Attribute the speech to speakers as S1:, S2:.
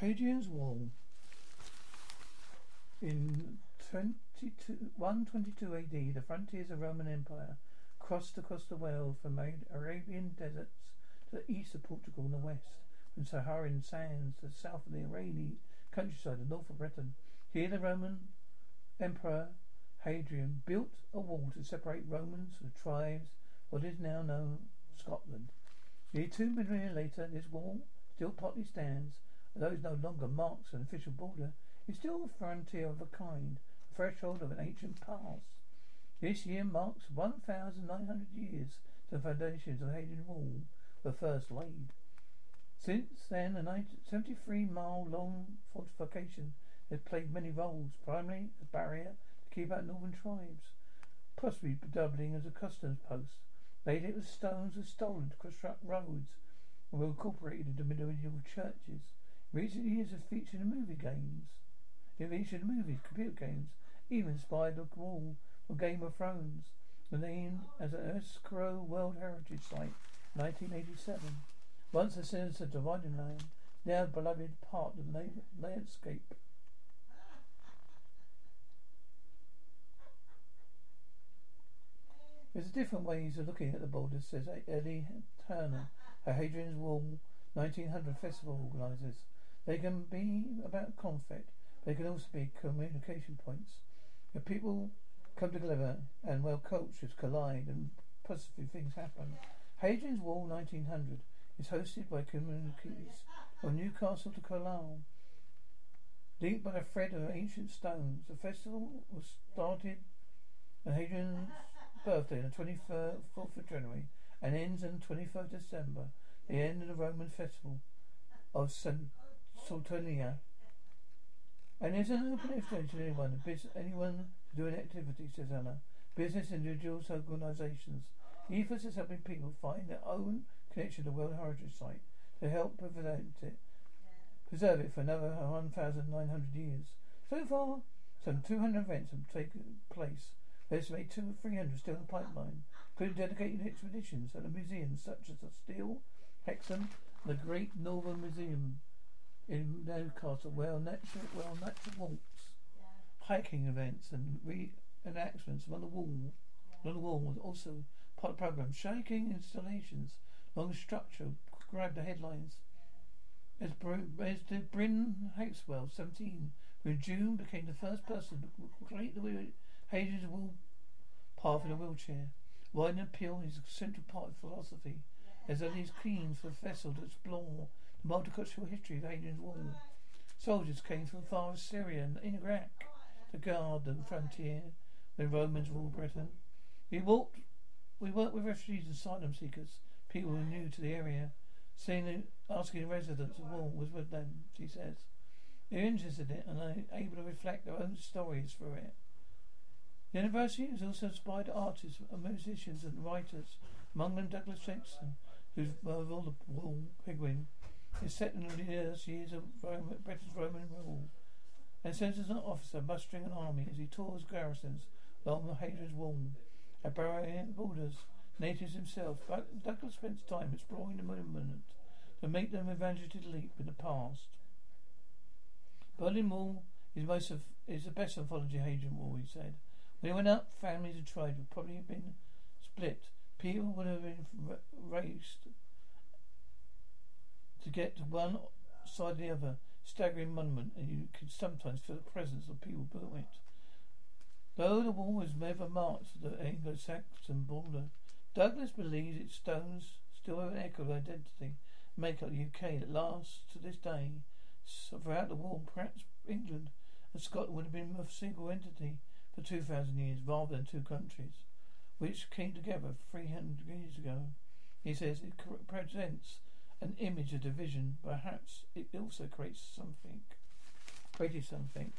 S1: Hadrian's Wall. In 22, 122 AD, the frontiers of the Roman Empire crossed across the world from Arabian deserts to the east of Portugal and the west, from Saharan sands to the south of the Iranian countryside and north of Britain. Here the Roman Emperor Hadrian built a wall to separate Romans from tribes what is now known as Scotland. Nearly two million years later, this wall still partly stands, although it no longer marks an official border. It's still a frontier of a kind, a threshold of an ancient past. This year marks 1,900 years since the foundations of Hadrian Wall were first laid. Since then, a 73 mile long fortification has played many roles, primarily as a barrier to keep out northern tribes, possibly doubling as a customs post. Later it was stones were stolen to construct roads and were incorporated into medieval churches. Recent years have featured in movie games. It featured in movies, computer games, even the wall of Game of Thrones, named as an UNESCO World Heritage Site in 1987. Once a sinister dividing line, now a beloved part of the landscape. There's different ways of looking at the borders, says Eddie Turner, a Hadrian's Wall 1900 festival organisers. They can be about conflict, they can also be communication points. If people come together and well cultures collide and positive things happen. Hadrian's Wall 1900 is hosted by communities from Newcastle to Carlisle. Linked by a thread of ancient stones, the festival was started on Hadrian's birthday on the 24th of January and ends on the 21st of December, the end of the Roman festival of St. Saturnalia. And there's an open invitation to anyone, anyone to do an activity, says Anna. Business, individuals, organisations. The ethos is helping people find their own connection to the World Heritage Site to help prevent it, preserve it for another 1,900 years. So far, some 200 events have taken place. There's made two or 300 still in the pipeline, including dedicated expeditions at the museums such as the Steel, Hexham, and the Great Northern Museum in Newcastle, well natural, well natural walks, hiking events, and reenactments on the wall. On the wall was also part of the program. Shaking installations along the structure grabbed the headlines. As, as did Bryn Hexwell, 17, who in June became the first person to complete the Hadrian's Wall path in a wheelchair. Wine appeal is a central part of philosophy, as it is keen for the vessel to explore multicultural history of Hadrian's Wall. Soldiers came from far as Syria and Iraq to guard the frontier when Romans ruled Britain. We walked, we worked with refugees and asylum seekers, people who were new to the area, seeing asking residents of Wall was with them, she says. They're interested in it and are able to reflect their own stories through it. The university has also inspired artists, musicians and writers, among them Douglas Sampson, whose novel The Wall Penguin is set in the years of Roman, British Roman rule, and sends as an officer mustering an army as he tours garrisons along the Hadrian's Wall at barrier borders. Natives himself, but Douglas spends time exploring the monument to make them evangelistic leap in the past. Berlin Wall is most of is the best anthology Hadrian Wall, he said. When he went up, families and tribes would probably have been split. People would have been raced to get to one side or the other. Staggering monument, and you could sometimes feel the presence of people built it. Though the wall was never marked to the Anglo-Saxon border, Douglas believes its stones still have an echo of identity, make up the UK that lasts to this day. So throughout the war, perhaps England and Scotland would have been a single entity for 2,000 years rather than two countries, which came together 300 years ago. He says it presents an image of division. Perhaps it also creates something, created something.